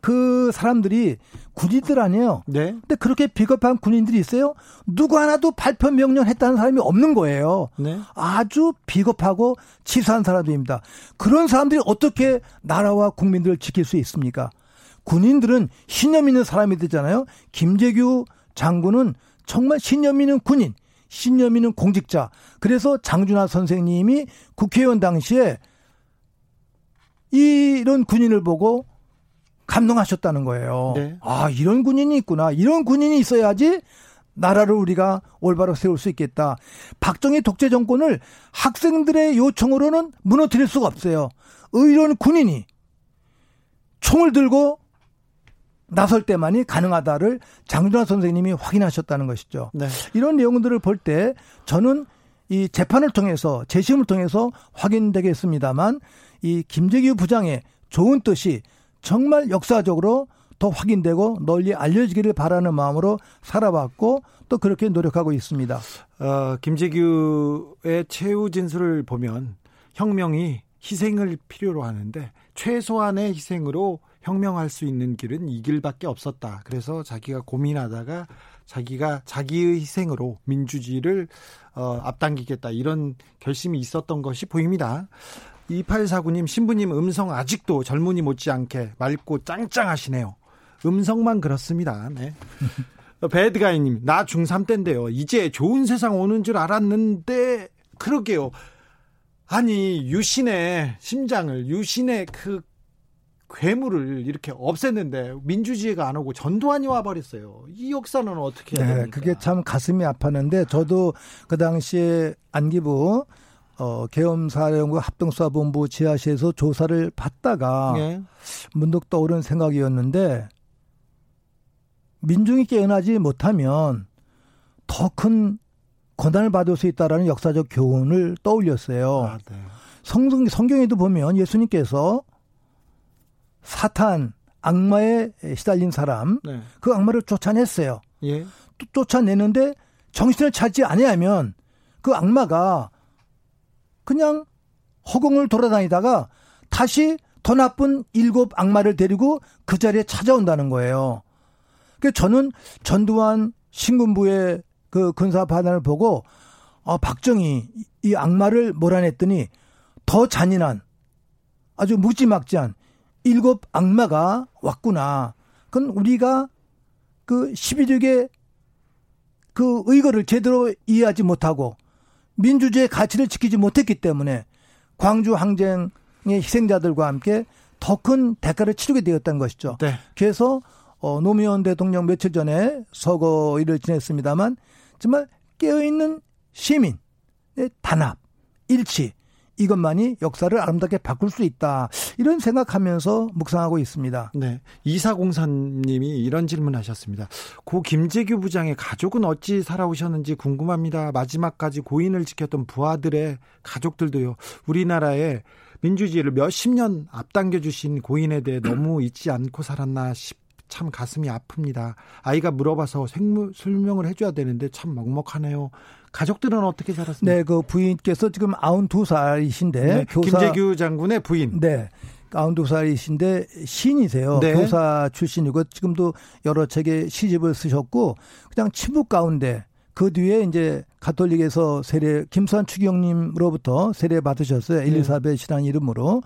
그 사람들이 군인들 아니에요. 네. 근데 그렇게 비겁한 군인들이 있어요? 누구 하나도 발표 명령 했다는 사람이 없는 거예요. 네. 아주 비겁하고 치사한 사람들입니다. 그런 사람들이 어떻게 나라와 국민들을 지킬 수 있습니까? 군인들은 신념 있는 사람이 되잖아요. 김재규 장군은 정말 신념 있는 군인, 신념 있는 공직자. 그래서 장준하 선생님이 국회의원 당시에 이런 군인을 보고 감동하셨다는 거예요. 네. 아, 이런 군인이 있구나. 이런 군인이 있어야지 나라를 우리가 올바로 세울 수 있겠다. 박정희 독재 정권을 학생들의 요청으로는 무너뜨릴 수가 없어요. 의료는 군인이 총을 들고 나설 때만이 가능하다를 장준하 선생님이 확인하셨다는 것이죠. 네. 이런 내용들을 볼 때 저는 이 재판을 통해서 재심을 통해서 확인되겠습니다만 이 김재규 부장의 좋은 뜻이 정말 역사적으로 더 확인되고 널리 알려지기를 바라는 마음으로 살아왔고 또 그렇게 노력하고 있습니다. 어, 김재규의 최후 진술을 보면 혁명이 희생을 필요로 하는데 최소한의 희생으로 혁명할 수 있는 길은 이 길밖에 없었다. 그래서 자기가 고민하다가 자기가 자기의 희생으로 민주주의를 어, 앞당기겠다 이런 결심이 있었던 것이 보입니다. 2849님 신부님 음성 아직도 젊은이 못지않게 맑고 짱짱하시네요. 음성만 그렇습니다. 네. 배드가이님, 나 중3 때인데요. 이제 좋은 세상 오는 줄 알았는데, 그러게요. 아니, 유신의 심장을, 유신의 그 괴물을 이렇게 없앴는데 민주주의가 안 오고 전두환이 와버렸어요. 이 역사는 어떻게 해야 네, 됩니까? 그게 참 가슴이 아팠는데 저도 그 당시에 안기부 어, 계엄사령부 합동수사본부 지하실에서 조사를 받다가 네. 문득 떠오른 생각이었는데 민중이 깨어나지 못하면 더큰 고난을 받을 수 있다라는 역사적 교훈을 떠올렸어요. 아, 네. 성경, 성경에도 보면 예수님께서 사탄, 악마에 시달린 사람, 네. 그 악마를 쫓아냈어요. 예. 쫓아내는데 정신을 찾지 아니하면 그 악마가 그냥 허공을 돌아다니다가 다시 더 나쁜 일곱 악마를 데리고 그 자리에 찾아온다는 거예요. 그 저는 전두환 신군부의 그 군사 반환을 보고 어, 박정희 이 악마를 몰아냈더니 더 잔인한 아주 무지막지한 일곱 악마가 왔구나. 그건 우리가 그 11.6의 그 의거를 제대로 이해하지 못하고 민주주의 가치를 지키지 못했기 때문에 광주 항쟁의 희생자들과 함께 더 큰 대가를 치르게 되었다는 것이죠. 네. 그래서 어, 노무현 대통령 며칠 전에 서거일을 지냈습니다만 정말 깨어있는 시민의 단합, 일치 이것만이 역사를 아름답게 바꿀 수 있다. 이런 생각하면서 묵상하고 있습니다. 네. 이사공사님이 이런 질문 하셨습니다. 고 김재규 부장의 가족은 어찌 살아오셨는지 궁금합니다. 마지막까지 고인을 지켰던 부하들의 가족들도요. 우리나라에 민주주의를 몇십 년 앞당겨 주신 고인에 대해 너무 잊지 않고 살았나 싶. 참 가슴이 아픕니다. 아이가 물어봐서 생물 설명을 해줘야 되는데 참 먹먹하네요. 가족들은 어떻게 살았습니까? 네, 그 부인께서 지금 92살이신데 네, 교사 김재규 장군의 부인. 네. 92살이신데 시인이세요. 네. 교사 출신이고 지금도 여러 책의 시집을 쓰셨고 그냥 친북 가운데 그 뒤에 이제 가톨릭에서 세례 김수환 추경님으로부터 세례 받으셨어요. 네. 엘리사벳이라는 이름으로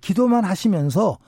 기도만 하시면서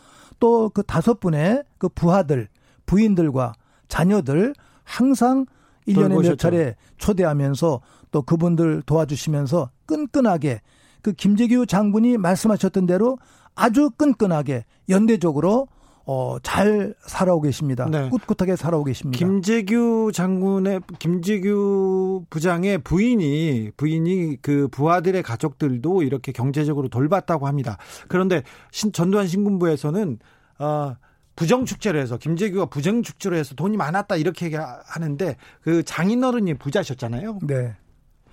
또 그 다섯 분의 그 부하들 부인들과 자녀들 항상 1년에 몇 차례 초대하면서 또 그분들 도와주시면서 끈끈하게 그 김재규 장군이 말씀하셨던 대로 아주 끈끈하게 연대적으로 어, 잘 살아오고 계십니다. 네. 꿋꿋하게 살아오고 계십니다. 김재규 장군의 김재규 부장의 부인이 부인이 그 부하들의 가족들도 이렇게 경제적으로 돌봤다고 합니다. 그런데 신, 전두환 신군부에서는 어, 부정 축제를 해서 김재규가 부정 축제를 해서 돈이 많았다 이렇게 하는데 그 장인어른이 부자셨잖아요. 네.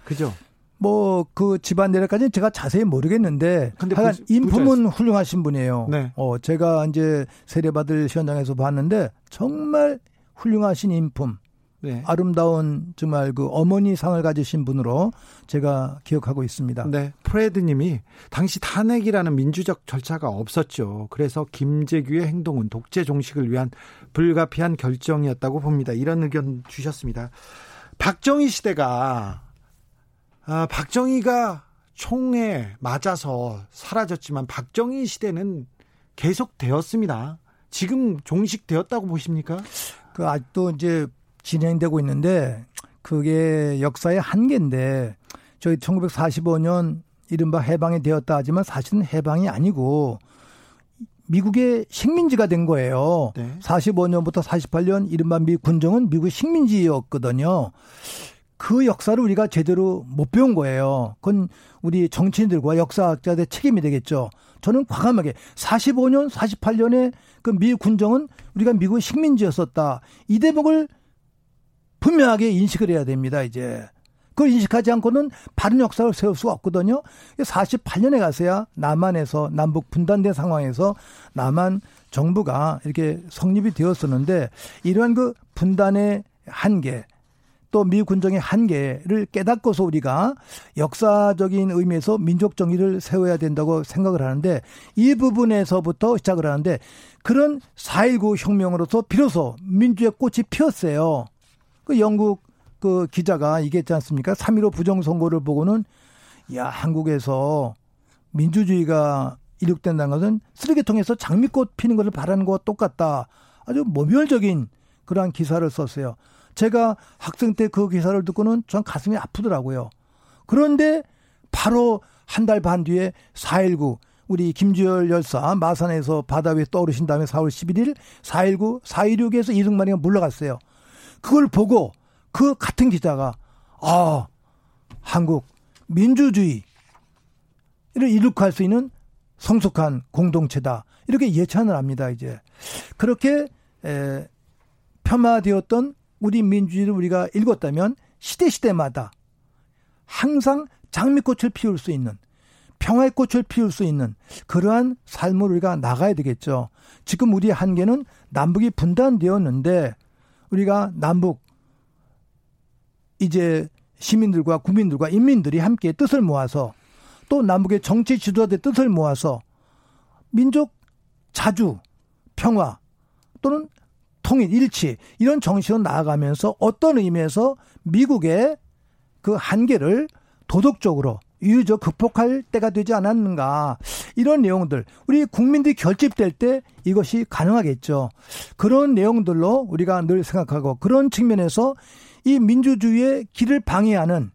그죠? 뭐 그 집안 내력까지는 제가 자세히 모르겠는데 근데 하여간 부, 인품은 훌륭하신 분이에요. 네. 어 제가 이제 세례받을 현장에서 봤는데 정말 훌륭하신 인품. 네. 아름다운 정말 그 어머니 상을 가지신 분으로 제가 기억하고 있습니다. 네. 프레드 님이 당시 탄핵이라는 민주적 절차가 없었죠. 그래서 김재규의 행동은 독재 종식을 위한 불가피한 결정이었다고 봅니다. 이런 의견 주셨습니다. 박정희 시대가 아, 박정희가 총에 맞아서 사라졌지만 박정희 시대는 계속되었습니다. 지금 종식되었다고 보십니까? 그 아직도 이제 진행되고 있는데 그게 역사의 한계인데 저희 1945년 이른바 해방이 되었다 하지만 사실은 해방이 아니고 미국의 식민지가 된 거예요. 네. 45년부터 48년 이른바 미 군정은 미국 식민지였거든요. 그 역사를 우리가 제대로 못 배운 거예요. 그건 우리 정치인들과 역사학자들의 책임이 되겠죠. 저는 과감하게 45년, 48년에 그 미 군정은 우리가 미국의 식민지였었다. 이 대목을 분명하게 인식을 해야 됩니다, 이제. 그걸 인식하지 않고는 바른 역사를 세울 수가 없거든요. 48년에 가서야 남한에서 남북 분단된 상황에서 남한 정부가 이렇게 성립이 되었었는데 이러한 그 분단의 한계 또 미국 군정의 한계를 깨닫고서 우리가 역사적인 의미에서 민족 정의를 세워야 된다고 생각을 하는데 이 부분에서부터 시작을 하는데 그런 4.19 혁명으로서 비로소 민주의 꽃이 피었어요. 그 영국 그 기자가 얘기했지 않습니까? 3.15 부정선거를 보고는 야, 한국에서 민주주의가 이룩된다는 것은 쓰레기통에서 장미꽃 피는 것을 바라는 것과 똑같다. 아주 모멸적인 그러한 기사를 썼어요. 제가 학생 때 그 기사를 듣고는 전 가슴이 아프더라고요. 그런데 바로 한 달 반 뒤에 4.19 우리 김주열 열사 마산에서 바다 위에 떠오르신 다음에 4월 11일 4.19, 4.16에서 이승만이가 물러갔어요. 그걸 보고 그 같은 기자가 아 한국 민주주의 이를 이룩할 수 있는 성숙한 공동체다. 이렇게 예찬을 합니다, 이제. 그렇게, 에, 폄하되었던 우리 민주주의를 우리가 읽었다면 시대 시대마다 항상 장미꽃을 피울 수 있는 평화의 꽃을 피울 수 있는 그러한 삶을 우리가 나가야 되겠죠. 지금 우리 한계는 남북이 분단되었는데 우리가 남북 이제 시민들과 국민들과 인민들이 함께 뜻을 모아서 또 남북의 정치 지도자들 뜻을 모아서 민족 자주 평화 또는 통일 일치 이런 정신으로 나아가면서 어떤 의미에서 미국의 그 한계를 도덕적으로 유유적 극복할 때가 되지 않았는가 이런 내용들 우리 국민들이 결집될 때 이것이 가능하겠죠. 그런 내용들로 우리가 늘 생각하고 그런 측면에서 이 민주주의의 길을 방해하는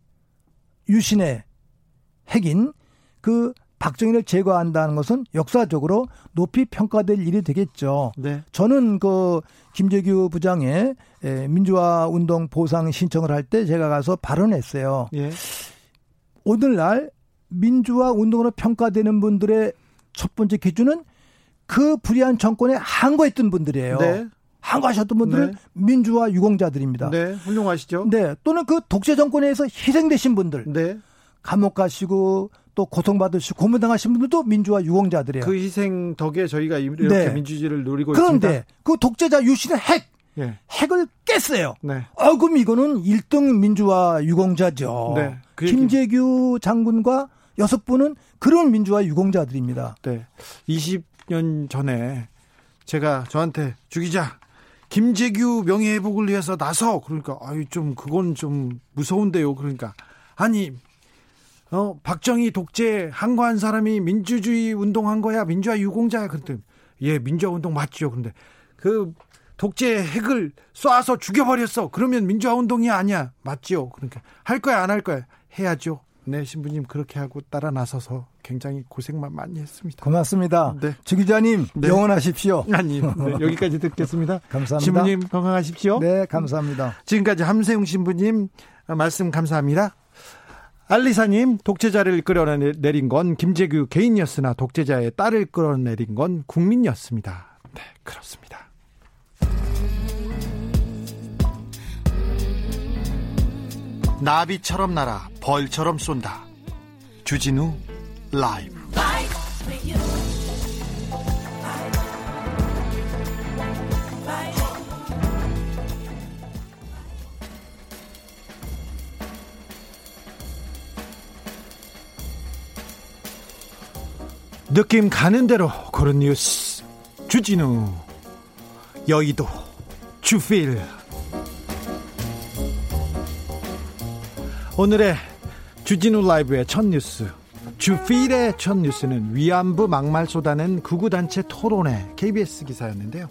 유신의 핵인 그 박정희를 제거한다는 것은 역사적으로 높이 평가될 일이 되겠죠. 네. 저는 그 김재규 부장의 민주화 운동 보상 신청을 할 때 제가 가서 발언했어요. 예. 오늘날 민주화 운동으로 평가되는 분들의 첫 번째 기준은 그 불의한 정권에 항거했던 분들이에요. 네. 항거하셨던 분들은 네. 민주화 유공자들입니다. 네, 훌륭하시죠. 네, 또는 그 독재 정권에서 희생되신 분들, 네. 감옥 가시고 또 고통받으시고 고문당하신 분들도 민주화 유공자들이에요. 그 희생 덕에 저희가 이렇게 네. 민주주의를 누리고 그런데 있습니다. 그 독재자 유신의 핵 예. 핵을 깼어요. 네. 어, 그럼 이거는 1등 민주화 유공자죠. 네. 그 김재규 장군과 여섯 분은 그런 민주화 유공자들입니다. 네. 20년 전에 제가 저한테 주기자 김재규 명예회복을 위해서 나서 그러니까 아유 좀 그건 좀 무서운데요. 그러니까 아니 어, 박정희 독재 항거한 사람이 민주주의 운동한 거야. 민주화 유공자야. 그랬더니 예, 민주화 운동 맞죠. 그런데 그 독재 핵을 쏴서 죽여버렸어. 그러면 민주화 운동이 아니야. 맞죠. 그러니까 할 거야 안 할 거야 해야죠. 네, 신부님 그렇게 하고 따라 나서서 굉장히 고생만 많이 했습니다. 고맙습니다. 네. 주 기자님 네. 영원하십시오. 아니, 네, 여기까지 듣겠습니다. 감사합니다. 신부님 건강하십시오. 네, 감사합니다. 지금까지 함세웅 신부님 말씀 감사합니다. 알리사님, 독재자를 끌어내린 건 김재규 개인이었으나 독재자의 딸을 끌어내린 건 국민이었습니다. 네, 그렇습니다. 나비처럼 날아 벌처럼 쏜다. 주진우 라이브. 느낌 가는 대로 고른 뉴스 주진우 여의도 주필 오늘의 주진우 라이브의 첫 뉴스 주필의 첫 뉴스는 위안부 막말 쏟아낸 구구단체 토론회 KBS 기사였는데요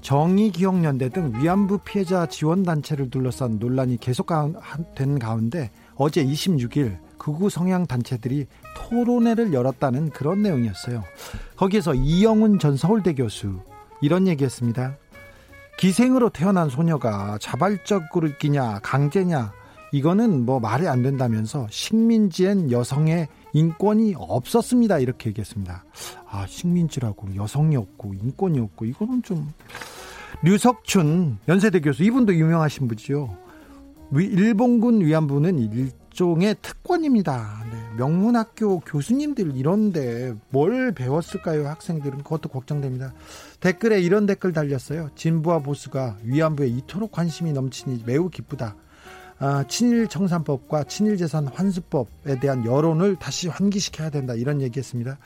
정의기억연대 등 위안부 피해자 지원단체를 둘러싼 논란이 계속된 가운데 어제 26일 극우 성향 단체들이 토론회를 열었다는 그런 내용이었어요. 거기에서 이영훈 전 서울대 교수 이런 얘기했습니다. 기생으로 태어난 소녀가 자발적 으로 끼냐 강제냐 이거는 뭐 말이 안 된다면서 식민지엔 여성의 인권이 없었습니다 이렇게 얘기했습니다. 아 식민지라고 여성이 없고 인권이 없고 이거는 좀 류석춘 연세대 교수 이분도 유명하신 분이죠. 일본군 위안부는 일종의 특권입니다. 네, 명문학교 교수님들 이런데 뭘 배웠을까요? 학생들은 그것도 걱정됩니다. 댓글에 이런 댓글 달렸어요. 진부와 보수가 위안부에 이토록 관심이 넘치니 매우 기쁘다. 아, 친일 청산법과 친일 재산 환수법에 대한 여론을 다시 환기시켜야 된다 이런 얘기했습니다.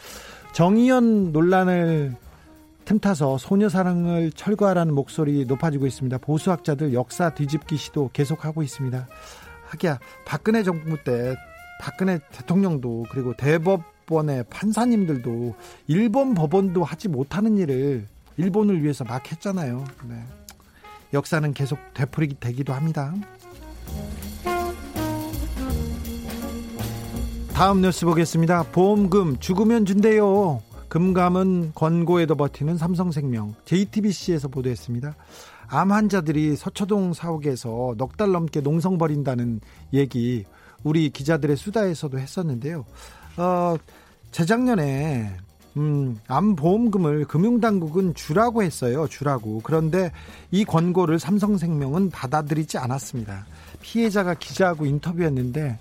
정의연 논란을 틈타서 소녀 사랑을 철거하라는 목소리 높아지고 있습니다. 보수학자들 역사 뒤집기 시도 계속하고 있습니다. 하기야 박근혜 정부 때 박근혜 대통령도 그리고 대법원의 판사님들도 일본 법원도 하지 못하는 일을 일본을 위해서 막 했잖아요. 네. 역사는 계속 되풀이 되기도 합니다. 다음 뉴스 보겠습니다. 보험금 죽으면 준대요. 금감은 권고에도 버티는 삼성생명 JTBC에서 보도했습니다. 암 환자들이 서초동 사옥에서 넉 달 넘게 농성 벌인다는 얘기 우리 기자들의 수다에서도 했었는데요. 어, 재작년에 음, 암 보험금을 금융당국은 주라고 했어요. 주라고. 그런데 이 권고를 삼성생명은 받아들이지 않았습니다. 피해자가 기자하고 인터뷰했는데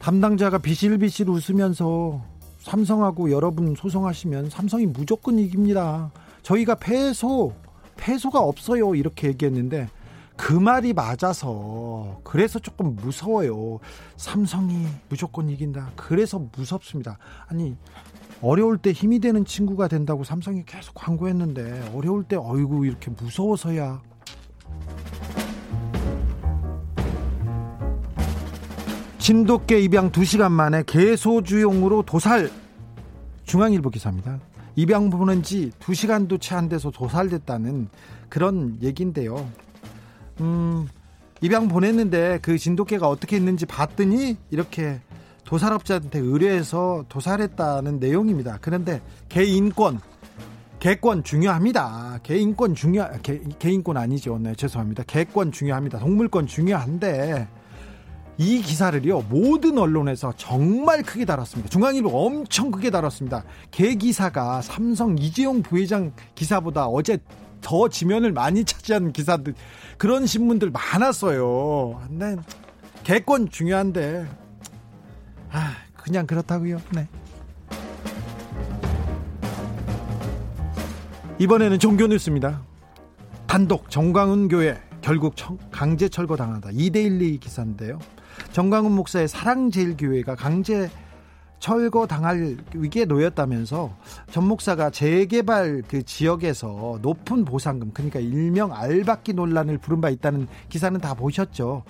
담당자가 비실비실 웃으면서 삼성하고 여러분 소송하시면 삼성이 무조건 이깁니다. 저희가 패소, 패소가 없어요. 이렇게 얘기했는데 그 말이 맞아서 그래서 조금 무서워요. 삼성이 무조건 이긴다. 그래서 무섭습니다. 아니 어려울 때 힘이 되는 친구가 된다고 삼성이 계속 광고했는데 어려울 때 어이구 이렇게 무서워서야 진돗개 입양 2시간 만에 개소주용으로 도살 중앙일보 기사입니다. 입양 보낸 지 2시간도 채 안 돼서 도살됐다는 그런 얘기인데요. 음, 입양 보냈는데 그 진돗개가 어떻게 있는지 봤더니 이렇게 도살업자한테 의뢰해서 도살했다는 내용입니다. 그런데 개인권, 개권 중요합니다. 개인권 중요, 개, 개인권 아니죠. 네, 죄송합니다. 개권 중요합니다. 동물권 중요한데 이 기사를요 모든 언론에서 정말 크게 다뤘습니다. 중앙일보 엄청 크게 다뤘습니다. 개 기사가 삼성 이재용 부회장 기사보다 어제 더 지면을 많이 차지한 기사들 그런 신문들 많았어요. 근데 개권 중요한데 아 그냥 그렇다고요. 네. 이번에는 종교 뉴스입니다. 단독 정광훈 교회 결국 강제 철거 당하다. 이데일리 기사인데요. 정광훈 목사의 사랑제일교회가 강제 철거 당할 위기에 놓였다면서 전 목사가 재개발 그 지역에서 높은 보상금 그러니까 일명 알박기 논란을 부른 바 있다는 기사는 다 보셨죠.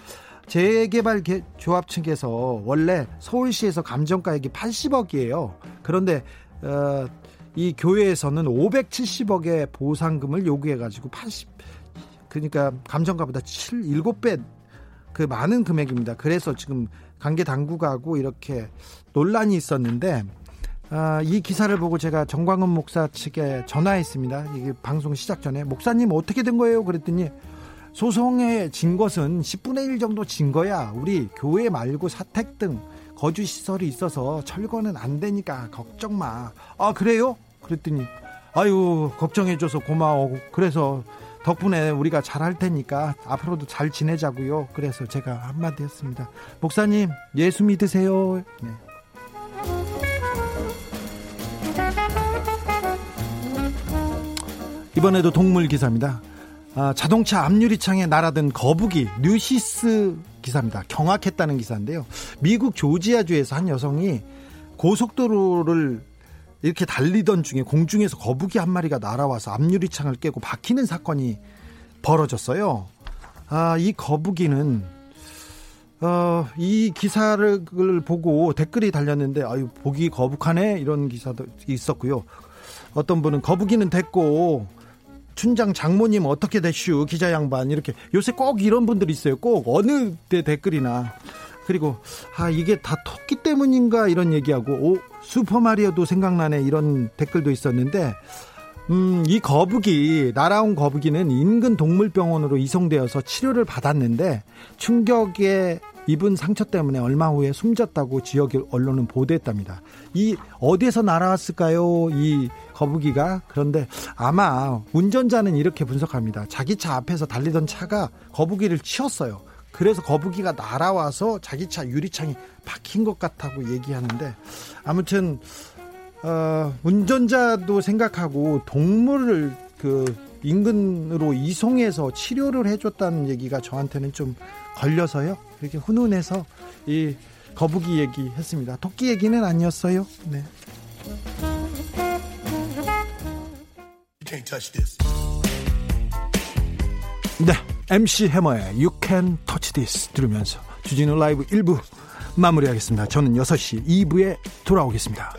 재개발 조합 측에서 원래 서울시에서 감정가액이 80억이에요. 그런데 어, 이 교회에서는 570억의 보상금을 요구해가지고 80 그러니까 감정가보다 7, 7배 그 많은 금액입니다. 그래서 지금 관계 당국하고 이렇게 논란이 있었는데 아, 이 기사를 보고 제가 정광훈 목사 측에 전화했습니다. 이게 방송 시작 전에 목사님 어떻게 된 거예요? 그랬더니 소송에 진 것은 10분의 1 정도 진 거야. 우리 교회 말고 사택 등 거주 시설이 있어서 철거는 안 되니까 걱정 마. 아 그래요? 그랬더니 아유 걱정해줘서 고마워. 그래서 덕분에 우리가 잘할 테니까 앞으로도 잘 지내자고요. 그래서 제가 한마디 했습니다. 목사님, 예수 믿으세요. 네. 이번에도 동물 기사입니다. 아, 자동차 앞유리창에 날아든 거북이 뉴시스 기사입니다. 경악했다는 기사인데요. 미국 조지아주에서 한 여성이 고속도로를 이렇게 달리던 중에 공중에서 거북이 한 마리가 날아와서 앞유리창을 깨고 박히는 사건이 벌어졌어요. 아, 이 거북이는 어, 이 기사를 보고 댓글이 달렸는데 아유 보기 거북하네 이런 기사도 있었고요. 어떤 분은 거북이는 됐고 춘장 장모님 어떻게 됐슈 기자 양반 이렇게 요새 꼭 이런 분들이 있어요. 꼭 어느 때 댓글이나 그리고 아 이게 다 토끼 때문인가 이런 얘기하고 오 슈퍼마리오도 생각나네 이런 댓글도 있었는데 음, 이 거북이 날아온 거북이는 인근 동물병원으로 이송되어서 치료를 받았는데 충격에 입은 상처 때문에 얼마 후에 숨졌다고 지역 언론은 보도했답니다. 이 어디에서 날아왔을까요? 이 거북이가 그런데 아마 운전자는 이렇게 분석합니다. 자기 차 앞에서 달리던 차가 거북이를 치었어요. 그래서 거북이가 날아와서 자기 차 유리창이 박힌 것 같다고 얘기하는데 아무튼 어, 운전자도 생각하고 동물을 그 인근으로 이송해서 치료를 해줬다는 얘기가 저한테는 좀 걸려서요. 이렇게 훈훈해서 이 거북이 얘기 했습니다. 토끼 얘기는 아니었어요. 네. 네. MC 해머의 You Can Touch This 들으면서 주진우 라이브 1부 마무리하겠습니다. 저는 6시 2부에 돌아오겠습니다.